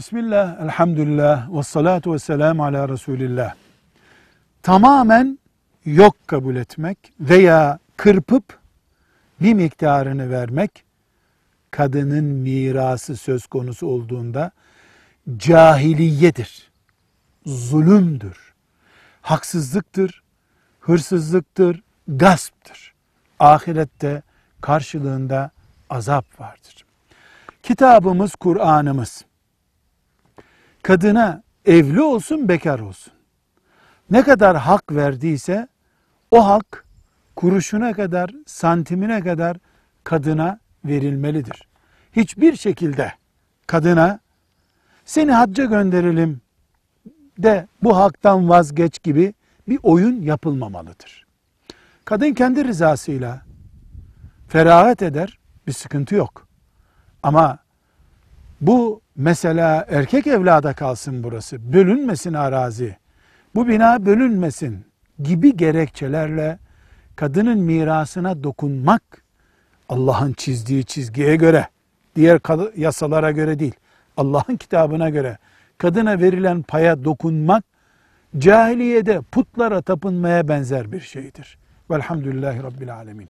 Bismillah, elhamdülillah, ve salatu ve selamu ala Resulillah. Tamamen yok kabul etmek veya kırpıp bir miktarını vermek, kadının mirası söz konusu olduğunda cahiliyedir, zulümdür, haksızlıktır, hırsızlıktır, gasptır. Ahirette karşılığında azap vardır. Kitabımız, Kur'an'ımız kadına evli olsun bekar olsun. Ne kadar hak verdiyse o hak kuruşuna kadar, santimine kadar kadına verilmelidir. Hiçbir şekilde kadına seni hacca gönderelim de bu haktan vazgeç gibi bir oyun yapılmamalıdır. Kadın kendi rızasıyla ferahat eder, bir sıkıntı yok. Ama bu mesela erkek evlada kalsın burası, bölünmesin arazi, bu bina bölünmesin gibi gerekçelerle kadının mirasına dokunmak Allah'ın çizdiği çizgiye göre, diğer yasalara göre değil, Allah'ın kitabına göre kadına verilen paya dokunmak cahiliyede putlara tapınmaya benzer bir şeydir. Velhamdülillahi Rabbil Alemin.